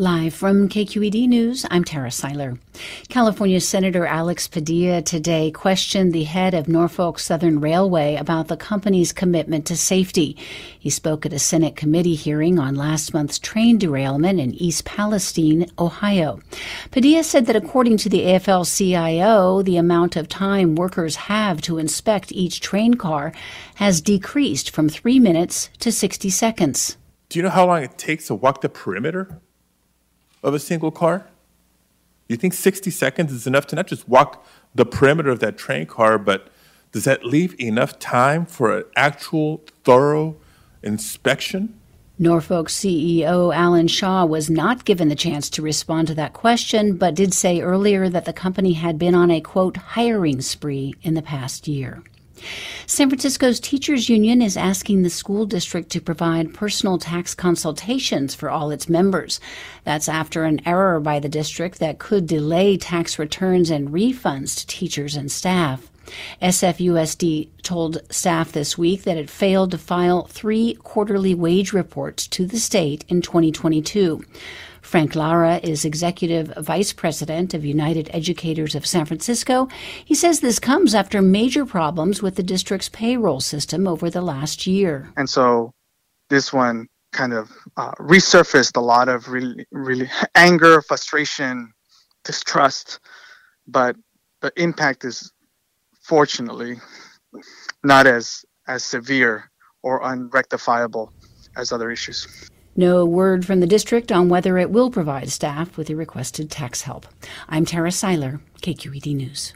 Live from KQED News, I'm Tara Siler. California Senator Alex Padilla today questioned the head of Norfolk Southern Railway about the company's commitment to safety. He spoke at a Senate committee hearing on last month's train derailment in East Palestine, Ohio. Padilla said that according to the AFL CIO, the amount of time workers have to inspect each train car has decreased from three minutes to 60 seconds. Do you know how long it takes to walk the perimeter? Of a single car? You think 60 seconds is enough to not just walk the perimeter of that train car, but does that leave enough time for an actual thorough inspection? Norfolk CEO Alan Shaw was not given the chance to respond to that question, but did say earlier that the company had been on a quote hiring spree in the past year. San Francisco's Teachers Union is asking the school district to provide personal tax consultations for all its members. That's after an error by the district that could delay tax returns and refunds to teachers and staff. SFUSD told staff this week that it failed to file three quarterly wage reports to the state in 2022. Frank Lara is executive vice president of United Educators of San Francisco. He says this comes after major problems with the district's payroll system over the last year. And so this one kind of uh, resurfaced a lot of really, really anger, frustration, distrust, but the impact is fortunately not as as severe or unrectifiable as other issues. No word from the district on whether it will provide staff with the requested tax help. I'm Tara Siler, KQED News.